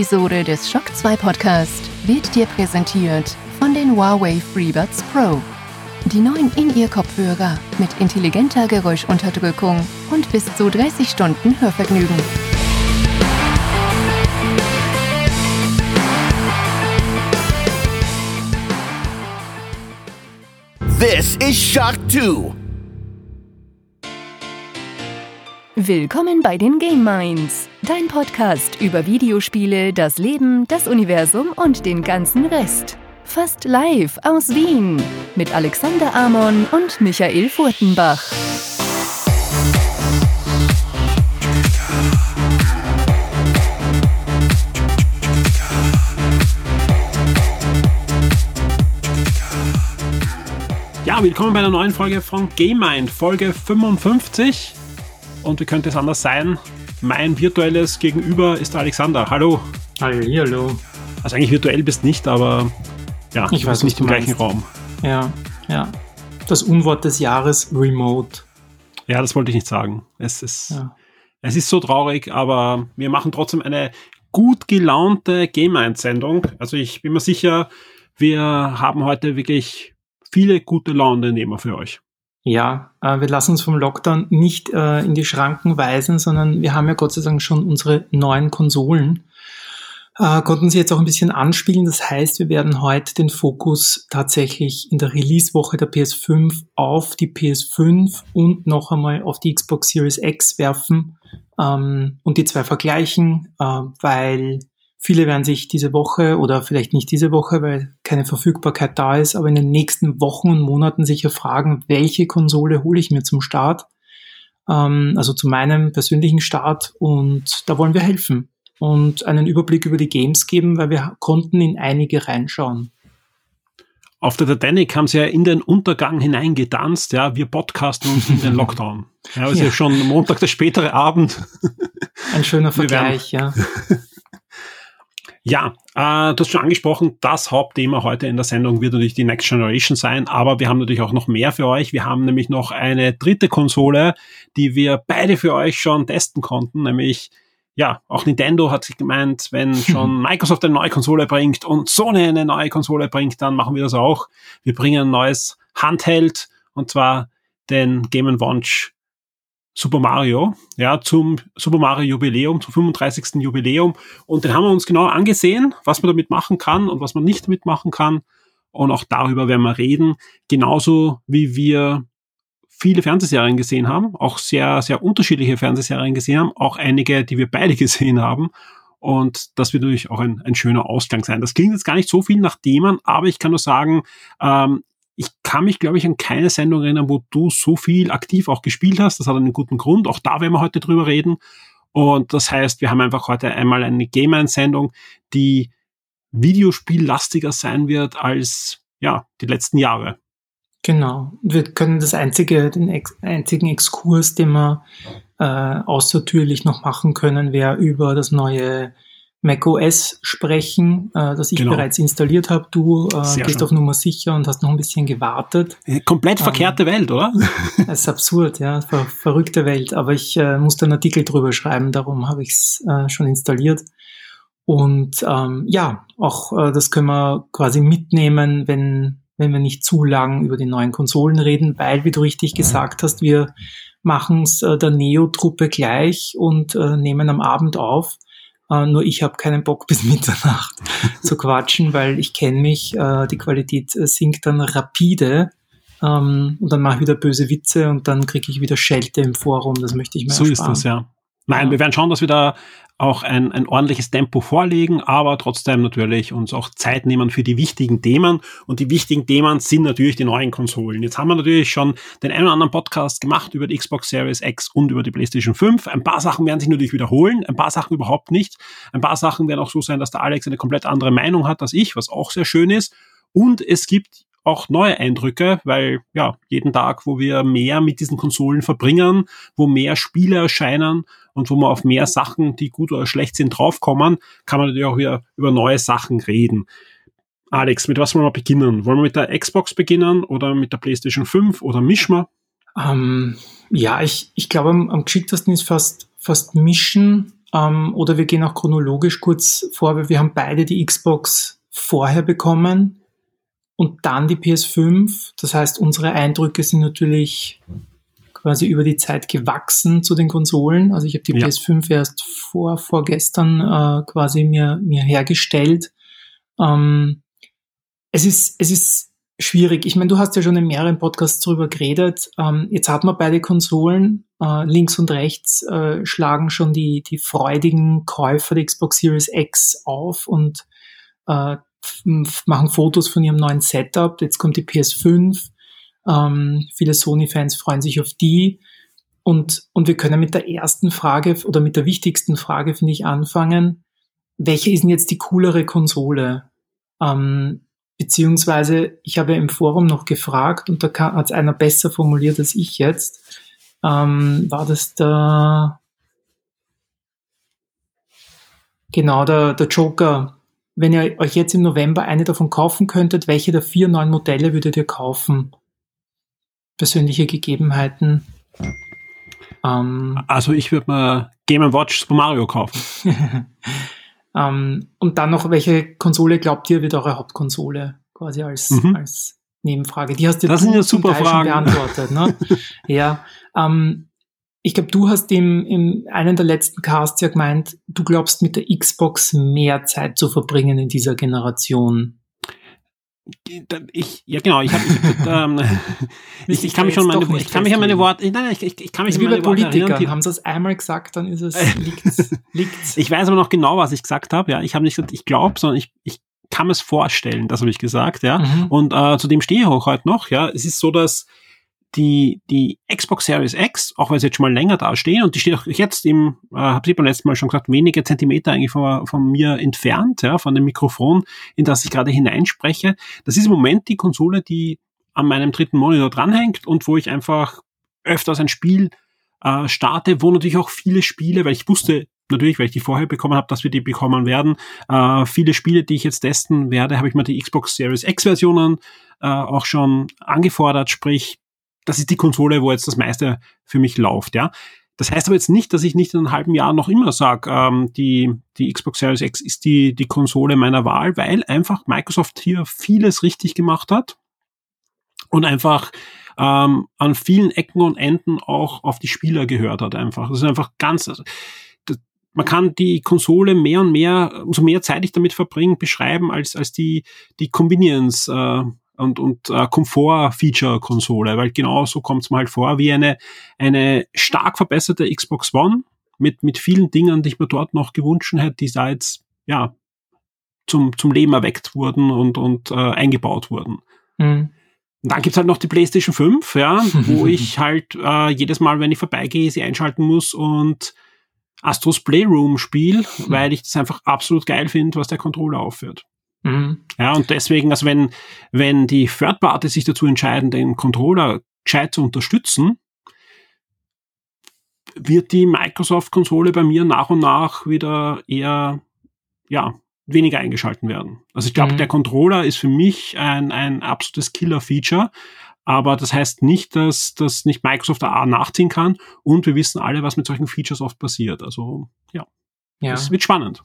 Episode des Shock 2 Podcast wird dir präsentiert von den Huawei FreeBuds Pro. Die neuen In-Ear-Kopfhörer mit intelligenter Geräuschunterdrückung und bis zu 30 Stunden Hörvergnügen. This is Shock 2. Willkommen bei den Game Minds, dein Podcast über Videospiele, das Leben, das Universum und den ganzen Rest. Fast live aus Wien mit Alexander Amon und Michael Furtenbach. Ja, willkommen bei einer neuen Folge von Game Mind, Folge 55. Und wie könnte es anders sein? Mein virtuelles Gegenüber ist Alexander. Hallo. Hallo. Also eigentlich virtuell bist nicht, aber ja, Ich weiß, nicht im du gleichen meinst. Raum. Ja, ja. Das Unwort des Jahres, Remote. Ja, das wollte ich nicht sagen. Es ist, Ja. es ist so traurig, aber wir machen trotzdem eine gut gelaunte Game Mind Sendung. Also ich bin mir sicher, wir haben heute wirklich viele gute Laune-Nehmer für euch. Ja, äh, wir lassen uns vom Lockdown nicht äh, in die Schranken weisen, sondern wir haben ja Gott sei Dank schon unsere neuen Konsolen. Äh, konnten sie jetzt auch ein bisschen anspielen. Das heißt, wir werden heute den Fokus tatsächlich in der Release-Woche der PS5 auf die PS5 und noch einmal auf die Xbox Series X werfen ähm, und die zwei vergleichen, weil viele werden sich diese Woche oder vielleicht nicht diese Woche, weil keine Verfügbarkeit da ist, aber in den nächsten Wochen und Monaten sicher fragen, welche Konsole hole ich mir zum Start, ähm, also zu meinem persönlichen Start und da wollen wir helfen und einen Überblick über die Games geben, weil wir konnten in einige reinschauen. Auf der Titanic haben sie ja in den Untergang hineingetanzt, ja, wir podcasten uns in den Lockdown. Ja, es ist ja schon Montag der spätere Abend. Ein schöner Vergleich, ja. Ja, äh, du hast schon angesprochen, das Hauptthema heute in der Sendung wird natürlich die Next Generation sein, aber wir haben natürlich auch noch mehr für euch. Wir haben nämlich noch eine dritte Konsole, die wir beide für euch schon testen konnten, nämlich ja, auch Nintendo hat sich gemeint, wenn schon Microsoft eine neue Konsole bringt und Sony eine neue Konsole bringt, dann machen wir das auch. Wir bringen ein neues Handheld und zwar den Game Watch Super Mario, ja, zum Super Mario Jubiläum, zum 35. Jubiläum. Und den haben wir uns genau angesehen, was man damit machen kann und was man nicht damit machen kann. Und auch darüber werden wir reden. Genauso wie wir viele Fernsehserien gesehen haben, auch sehr, sehr unterschiedliche Fernsehserien gesehen haben, auch einige, die wir beide gesehen haben. Und das wird natürlich auch ein, ein schöner Ausgang sein. Das klingt jetzt gar nicht so viel nach Themen, aber ich kann nur sagen, ähm, ich kann mich, glaube ich, an keine Sendung erinnern, wo du so viel aktiv auch gespielt hast. Das hat einen guten Grund. Auch da werden wir heute drüber reden. Und das heißt, wir haben einfach heute einmal eine Game-Sendung, die videospiellastiger sein wird als ja, die letzten Jahre. Genau. Wir können das einzige, den ex einzigen Exkurs, den wir äh, außertürlich noch machen können, wäre über das neue macOS sprechen, äh, das ich Genau. bereits installiert habe. Du äh, Sehr gehst schön. auf Nummer sicher und hast noch ein bisschen gewartet. Äh, Komplett Ähm. verkehrte Welt, oder? Das ist absurd, ja, ver verrückte Welt. Aber ich äh, musste einen Artikel drüber schreiben, darum habe ich es äh, schon installiert. Und ähm, ja, auch äh, das können wir quasi mitnehmen, wenn, wenn wir nicht zu lang über die neuen Konsolen reden, weil, wie du richtig gesagt hast, wir machen es äh, der Neo-Truppe gleich und äh, nehmen am Abend auf. Äh, nur ich habe keinen Bock bis Mitternacht zu quatschen, weil ich kenne mich, äh, die Qualität äh, sinkt dann rapide. Ähm, und dann mache ich wieder böse Witze und dann kriege ich wieder Schelte im Forum. Das möchte ich mir So ist ersparen. das, ja. Nein, Ja. wir werden schauen, dass wir da auch ein, ein ordentliches Tempo vorlegen, aber trotzdem natürlich uns auch Zeit nehmen für die wichtigen Themen. Und die wichtigen Themen sind natürlich die neuen Konsolen. Jetzt haben wir natürlich schon den einen oder anderen Podcast gemacht über die Xbox Series X und über die PlayStation 5. Ein paar Sachen werden sich natürlich wiederholen, ein paar Sachen überhaupt nicht. Ein paar Sachen werden auch so sein, dass der Alex eine komplett andere Meinung hat als ich, was auch sehr schön ist. Und es gibt auch neue Eindrücke, weil ja, jeden Tag, wo wir mehr mit diesen Konsolen verbringen, wo mehr Spiele erscheinen und wo wir auf mehr Sachen, die gut oder schlecht sind, draufkommen, kann man natürlich auch wieder über neue Sachen reden. Alex, mit was wollen wir beginnen? Wollen wir mit der Xbox beginnen oder mit der PlayStation 5 oder mischen wir? Ähm, ja, ich, ich glaube, am, am geschicktesten ist fast, fast mischen. ähm, oder wir gehen auch chronologisch kurz vor, weil wir haben beide die Xbox vorher bekommen und dann die PS5. Das heißt, unsere Eindrücke sind natürlich quasi über die Zeit gewachsen zu den Konsolen. Also ich habe die ja. PS5 erst vor vorgestern äh, quasi mir mir hergestellt. Ähm, es ist es ist schwierig. Ich meine, du hast ja schon in mehreren Podcasts darüber geredet. Ähm, jetzt hat man beide Konsolen. Äh, links und rechts äh, schlagen schon die, die freudigen Käufer der Xbox Series X auf und äh, machen Fotos von ihrem neuen Setup. Jetzt kommt die PS5. Ähm, viele Sony-Fans freuen sich auf die. Und, und wir können mit der ersten Frage oder mit der wichtigsten Frage, finde ich, anfangen. Welche ist denn jetzt die coolere Konsole? Ähm, Beziehungsweise, ich habe im Forum noch gefragt und da hat es einer besser formuliert als ich jetzt. Ähm, war das der, genau, der, der Joker. Wenn ihr euch jetzt im November eine davon kaufen könntet, welche der vier neuen Modelle würdet ihr kaufen? Persönliche Gegebenheiten. Ähm, also ich würde mal Game Watch Super Mario kaufen. Ähm, und dann noch, welche Konsole glaubt ihr wird eure Hauptkonsole? Quasi als, mhm. als Nebenfrage. Die hast du das sind ja super Fragen. beantwortet. Ne? ja. Ähm, ich glaube, du hast im, in einem der letzten Casts ja gemeint, du glaubst mit der Xbox mehr Zeit zu verbringen in dieser Generation ich, ja genau, ich, hab, ich, ähm, ich, ich kann mich schon meine, ich kann mich an meine Worte, nein, ich, ich, ich kann mich an meine Worte erinnern. Die, haben sie es einmal gesagt, dann ist es, liegt's, liegt's. Ich weiß aber noch genau, was ich gesagt habe, ja. Ich habe nicht gesagt, ich glaube, sondern ich, ich kann es vorstellen, das habe ich gesagt, ja. Mhm. Und äh, zu dem stehe ich auch heute noch, ja. Es ist so, dass die, die Xbox Series X, auch weil sie jetzt schon mal länger da stehen und die steht auch jetzt im, äh, habe ich beim letzten Mal schon gesagt, wenige Zentimeter eigentlich von, von mir entfernt, ja, von dem Mikrofon, in das ich gerade hineinspreche. Das ist im Moment die Konsole, die an meinem dritten Monitor dranhängt und wo ich einfach öfters ein Spiel äh, starte, wo natürlich auch viele Spiele, weil ich wusste natürlich, weil ich die vorher bekommen habe, dass wir die bekommen werden. Äh, viele Spiele, die ich jetzt testen werde, habe ich mir die Xbox Series X Versionen äh, auch schon angefordert, sprich das ist die Konsole, wo jetzt das meiste für mich läuft, ja. Das heißt aber jetzt nicht, dass ich nicht in einem halben Jahr noch immer sage, ähm, die, die Xbox Series X ist die, die Konsole meiner Wahl, weil einfach Microsoft hier vieles richtig gemacht hat und einfach ähm, an vielen Ecken und Enden auch auf die Spieler gehört hat einfach. Das ist einfach ganz, also, das, man kann die Konsole mehr und mehr, umso mehr Zeit ich damit verbringe, beschreiben als, als die, die Convenience, äh, und, und äh, Komfort-Feature-Konsole, weil genau so kommt es mir halt vor, wie eine, eine stark verbesserte Xbox One mit, mit vielen Dingen, die ich mir dort noch gewünscht hätte, die da jetzt ja, zum, zum Leben erweckt wurden und, und äh, eingebaut wurden. Mhm. Und dann gibt's halt noch die PlayStation 5, ja, wo ich halt äh, jedes Mal, wenn ich vorbeigehe, sie einschalten muss und Astros Playroom spiel, mhm. weil ich das einfach absolut geil finde, was der Controller aufführt. Mhm. Ja, und deswegen, also wenn, wenn die Third Party sich dazu entscheiden, den Controller gescheit zu unterstützen, wird die Microsoft-Konsole bei mir nach und nach wieder eher, ja, weniger eingeschalten werden. Also ich glaube, mhm. der Controller ist für mich ein, ein absolutes Killer-Feature, aber das heißt nicht, dass das nicht Microsoft A nachziehen kann und wir wissen alle, was mit solchen Features oft passiert. Also ja, ja. es wird spannend.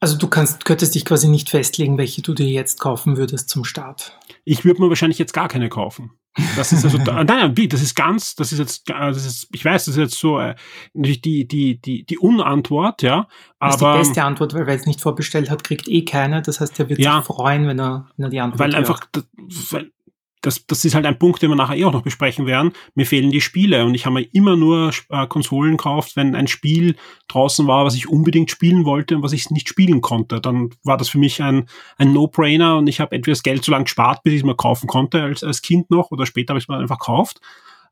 Also du kannst, könntest dich quasi nicht festlegen, welche du dir jetzt kaufen würdest zum Start. Ich würde mir wahrscheinlich jetzt gar keine kaufen. Das ist also, nein, nein, das ist ganz, das ist jetzt, das ist, ich weiß, das ist jetzt so, äh, natürlich die, die, die, die Unantwort, ja. Aber, das ist die beste Antwort, weil wer es nicht vorbestellt hat, kriegt eh keine. Das heißt, er wird ja, sich freuen, wenn er, wenn er die Antwort Weil einfach, weil das, das ist halt ein Punkt, den wir nachher eh auch noch besprechen werden. Mir fehlen die Spiele und ich habe mir immer nur äh, Konsolen gekauft, wenn ein Spiel draußen war, was ich unbedingt spielen wollte und was ich nicht spielen konnte. Dann war das für mich ein, ein No-Brainer und ich habe entweder das Geld so lange gespart, bis ich es mal kaufen konnte als, als Kind noch oder später habe ich es mir einfach gekauft.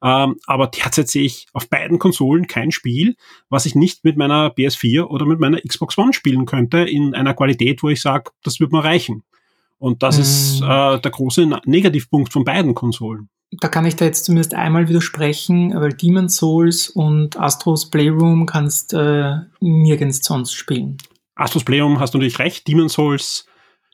Ähm, aber derzeit sehe ich auf beiden Konsolen kein Spiel, was ich nicht mit meiner PS4 oder mit meiner Xbox One spielen könnte in einer Qualität, wo ich sage, das wird mir reichen. Und das mhm. ist äh, der große Negativpunkt von beiden Konsolen. Da kann ich da jetzt zumindest einmal widersprechen, weil Demon's Souls und Astros Playroom kannst äh, nirgends sonst spielen. Astros Playroom hast du natürlich recht, Demon's Souls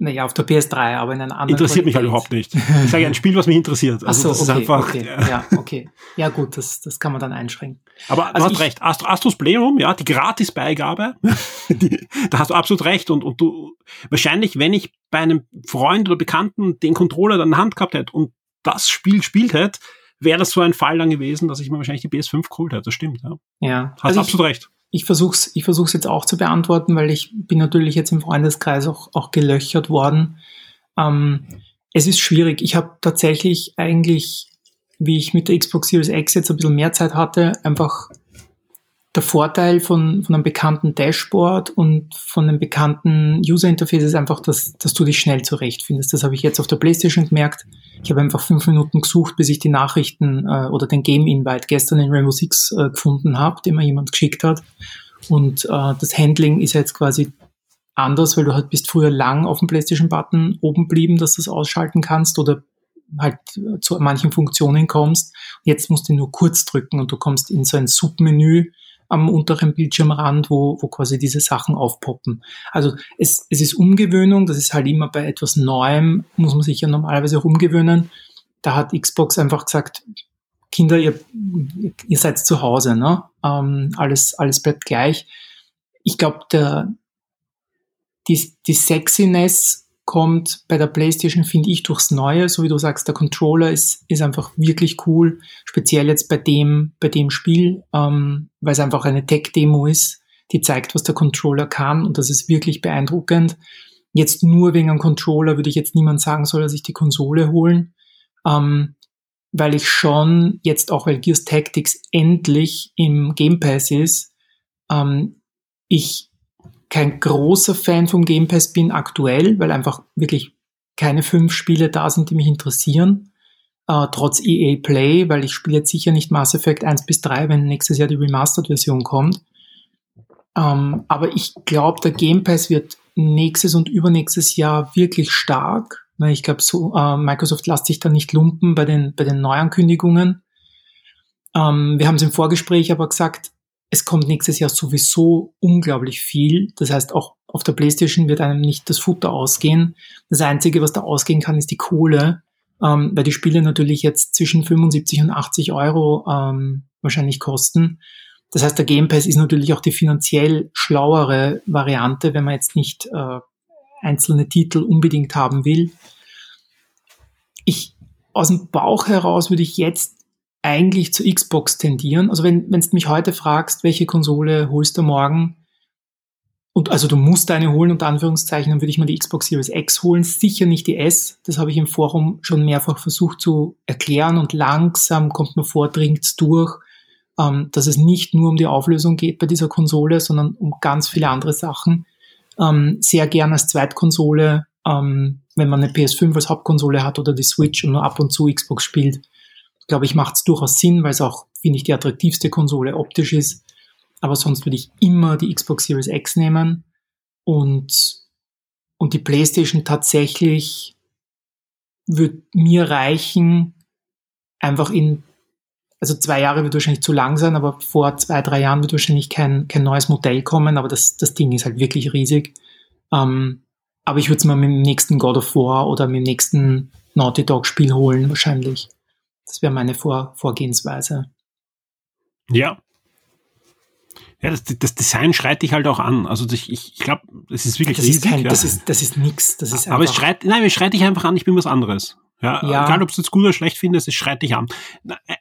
naja, auf der PS3, aber in einer anderen. Interessiert Qualität. mich halt überhaupt nicht. Ich sage ein Spiel, was mich interessiert. Also Ach so, das okay, ist einfach. Okay. Ja. ja, okay. Ja, gut, das, das kann man dann einschränken. Aber du also hast recht, Ast Astros Playroom, ja, die Gratisbeigabe, die, da hast du absolut recht. Und, und du, wahrscheinlich, wenn ich bei einem Freund oder Bekannten den Controller dann in der Hand gehabt hätte und das Spiel gespielt hätte, wäre das so ein Fall dann gewesen, dass ich mir wahrscheinlich die PS5 geholt hätte. Das stimmt, ja. Ja. Hast also absolut recht. Ich versuch's, ich versuch's jetzt auch zu beantworten, weil ich bin natürlich jetzt im Freundeskreis auch, auch gelöchert worden. Ähm, es ist schwierig. Ich habe tatsächlich eigentlich, wie ich mit der Xbox Series X jetzt ein bisschen mehr Zeit hatte, einfach der Vorteil von, von einem bekannten Dashboard und von einem bekannten User Interface ist einfach, dass, dass du dich schnell zurechtfindest. Das habe ich jetzt auf der PlayStation gemerkt. Ich habe einfach fünf Minuten gesucht, bis ich die Nachrichten äh, oder den Game Invite gestern in Rainbow Six äh, gefunden habe, den mir jemand geschickt hat. Und äh, das Handling ist jetzt quasi anders, weil du halt bist früher lang auf dem PlayStation-Button oben blieben, dass du es ausschalten kannst oder halt zu manchen Funktionen kommst. Jetzt musst du nur kurz drücken und du kommst in so ein Submenü am unteren Bildschirmrand, wo, wo quasi diese Sachen aufpoppen. Also es, es ist Umgewöhnung, das ist halt immer bei etwas Neuem, muss man sich ja normalerweise auch umgewöhnen. Da hat Xbox einfach gesagt, Kinder, ihr, ihr seid zu Hause, ne? Ähm, alles, alles bleibt gleich. Ich glaube, die, die Sexiness kommt bei der PlayStation, finde ich, durchs Neue. So wie du sagst, der Controller ist, ist einfach wirklich cool. Speziell jetzt bei dem, bei dem Spiel, ähm, weil es einfach eine Tech-Demo ist, die zeigt, was der Controller kann und das ist wirklich beeindruckend. Jetzt nur wegen einem Controller würde ich jetzt niemand sagen, soll er sich die Konsole holen. Ähm, weil ich schon jetzt auch, weil Gears Tactics endlich im Game Pass ist, ähm, ich kein großer Fan vom Game Pass bin aktuell, weil einfach wirklich keine fünf Spiele da sind, die mich interessieren. Äh, trotz EA Play, weil ich spiele jetzt sicher nicht Mass Effect 1 bis 3, wenn nächstes Jahr die Remastered-Version kommt. Ähm, aber ich glaube, der Game Pass wird nächstes und übernächstes Jahr wirklich stark. Ich glaube, so, äh, Microsoft lässt sich da nicht lumpen bei den, bei den Neuankündigungen. Ähm, wir haben es im Vorgespräch aber gesagt, es kommt nächstes Jahr sowieso unglaublich viel. Das heißt, auch auf der PlayStation wird einem nicht das Futter ausgehen. Das Einzige, was da ausgehen kann, ist die Kohle, ähm, weil die Spiele natürlich jetzt zwischen 75 und 80 Euro ähm, wahrscheinlich kosten. Das heißt, der Game Pass ist natürlich auch die finanziell schlauere Variante, wenn man jetzt nicht äh, einzelne Titel unbedingt haben will. Ich aus dem Bauch heraus würde ich jetzt eigentlich zu Xbox tendieren. Also wenn, wenn du mich heute fragst, welche Konsole holst du morgen, und also du musst eine holen, unter Anführungszeichen, dann würde ich mal die Xbox Series X holen, sicher nicht die S. Das habe ich im Forum schon mehrfach versucht zu erklären und langsam kommt mir vor, dringt durch, ähm, dass es nicht nur um die Auflösung geht bei dieser Konsole, sondern um ganz viele andere Sachen. Ähm, sehr gern als Zweitkonsole, ähm, wenn man eine PS5 als Hauptkonsole hat oder die Switch und nur ab und zu Xbox spielt, glaube ich, macht es durchaus Sinn, weil es auch, finde ich, die attraktivste Konsole optisch ist. Aber sonst würde ich immer die Xbox Series X nehmen und, und die PlayStation tatsächlich würde mir reichen, einfach in, also zwei Jahre wird wahrscheinlich zu lang sein, aber vor zwei, drei Jahren wird wahrscheinlich kein, kein neues Modell kommen, aber das, das Ding ist halt wirklich riesig. Ähm, aber ich würde es mal mit dem nächsten God of War oder mit dem nächsten Naughty Dog Spiel holen, wahrscheinlich. Das wäre meine Vor Vorgehensweise. Ja. Ja, das, das Design schreit dich halt auch an. Also ich, ich glaube, es ist wirklich das riesig. Ist kein, ja. Das ist, das ist nix. Das ist Aber es schreit, nein, es schreit dich einfach an, ich bin was anderes. Ja, ja. Egal, ob du es gut oder schlecht findest, es schreit dich an.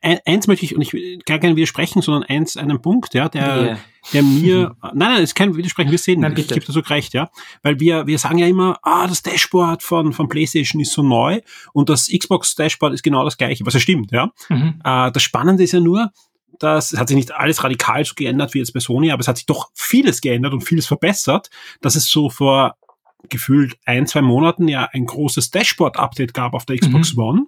Eins möchte ich, und ich will gar keinen widersprechen, sondern eins, einen Punkt, ja, der, yeah. der mir, nein, nein, es ist kein Widersprechen, wir sehen, nein, ich gebe dir so recht, ja. Weil wir, wir sagen ja immer, ah, das Dashboard von, von PlayStation ist so neu und das Xbox Dashboard ist genau das gleiche, was ja stimmt, ja. Mhm. Äh, das Spannende ist ja nur, dass, es hat sich nicht alles radikal so geändert wie jetzt bei Sony, aber es hat sich doch vieles geändert und vieles verbessert, dass es so vor gefühlt ein, zwei Monaten ja ein großes Dashboard-Update gab auf der Xbox mhm. One,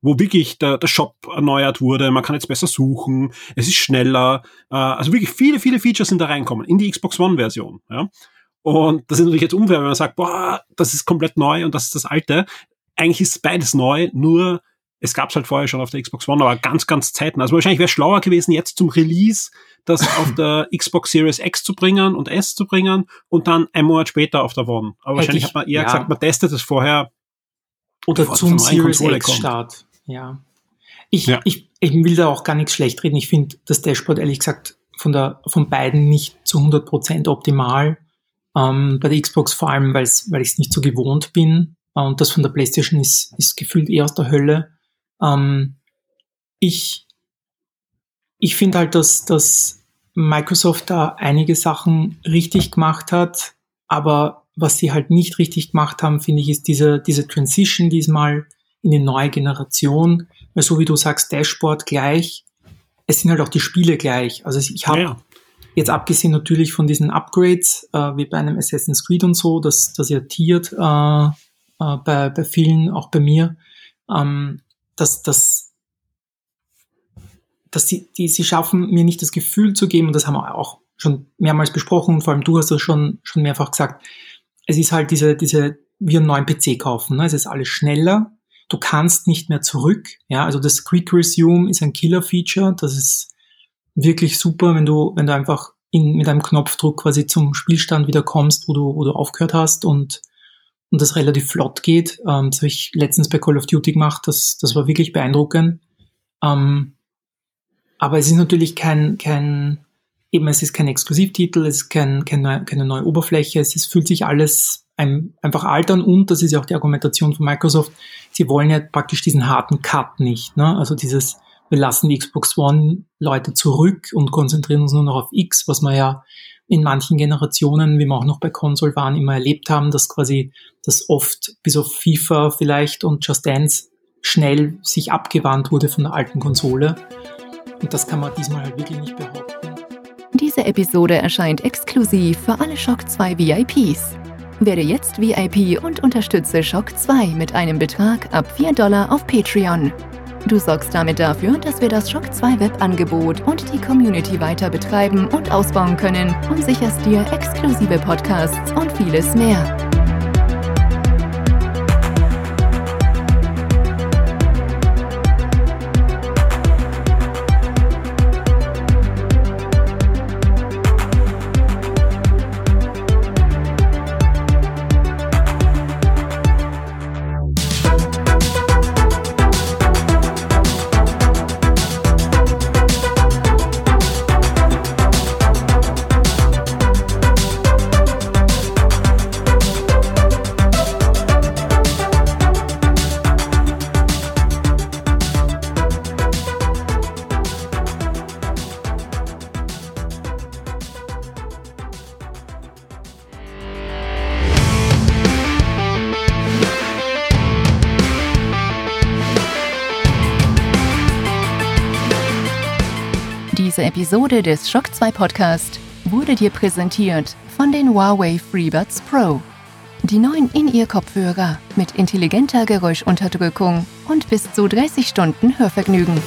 wo wirklich der, der Shop erneuert wurde, man kann jetzt besser suchen, es ist schneller, äh, also wirklich viele, viele Features sind da reinkommen in die Xbox One-Version. Ja? Und das ist natürlich jetzt unfair, wenn man sagt, boah, das ist komplett neu und das ist das alte. Eigentlich ist beides neu, nur es gab es halt vorher schon auf der Xbox One, aber ganz, ganz zeitnah. Also wahrscheinlich wäre schlauer gewesen, jetzt zum Release das auf der Xbox Series X zu bringen und S zu bringen und dann ein Monat später auf der One. Aber Hätte wahrscheinlich ich, hat man eher ja. gesagt, man testet es vorher. Oder zum Series X Start. Ja. Ich, ja. ich, ich will da auch gar nichts schlecht reden. Ich finde das Dashboard ehrlich gesagt von, der, von beiden nicht zu 100% optimal. Ähm, bei der Xbox vor allem, weil ich es nicht so gewohnt bin. Und das von der PlayStation ist, ist gefühlt eher aus der Hölle. Ähm, ich ich finde halt, dass, dass Microsoft da einige Sachen richtig gemacht hat, aber was sie halt nicht richtig gemacht haben, finde ich, ist diese, diese Transition diesmal in die neue Generation. Weil so wie du sagst, Dashboard gleich, es sind halt auch die Spiele gleich. Also ich habe ja. jetzt abgesehen natürlich von diesen Upgrades, äh, wie bei einem Assassin's Creed und so, dass das ja tiert äh, äh, bei, bei vielen, auch bei mir, ähm, dass das dass sie, die, sie schaffen, mir nicht das Gefühl zu geben, und das haben wir auch schon mehrmals besprochen, und vor allem du hast das schon, schon mehrfach gesagt, es ist halt diese, diese, wie einen neuen PC kaufen, ne? es ist alles schneller, du kannst nicht mehr zurück, ja, also das Quick Resume ist ein Killer-Feature, das ist wirklich super, wenn du, wenn du einfach in, mit einem Knopfdruck quasi zum Spielstand wieder kommst, wo du, wo du aufgehört hast und, und das relativ flott geht. Ähm, das habe ich letztens bei Call of Duty gemacht, das, das war wirklich beeindruckend. Ähm, aber es ist natürlich kein, kein, eben es ist kein Exklusivtitel, es ist kein, keine, keine neue Oberfläche, es ist, fühlt sich alles ein, einfach altern und das ist ja auch die Argumentation von Microsoft, sie wollen ja praktisch diesen harten Cut nicht. Ne? Also dieses, wir lassen die Xbox One Leute zurück und konzentrieren uns nur noch auf X, was man ja in manchen Generationen, wie wir auch noch bei Console waren, immer erlebt haben, dass quasi das oft bis auf FIFA vielleicht und Just Dance schnell sich abgewandt wurde von der alten Konsole. Und das kann man diesmal halt wirklich nicht behaupten. Diese Episode erscheint exklusiv für alle Shock 2 VIPs. Werde jetzt VIP und unterstütze Shock 2 mit einem Betrag ab 4 Dollar auf Patreon. Du sorgst damit dafür, dass wir das Shock 2 Webangebot und die Community weiter betreiben und ausbauen können und sicherst dir exklusive Podcasts und vieles mehr. Diese Episode des Shock 2 Podcast wurde dir präsentiert von den Huawei FreeBuds Pro. Die neuen In-Ear-Kopfhörer mit intelligenter Geräuschunterdrückung und bis zu 30 Stunden Hörvergnügen.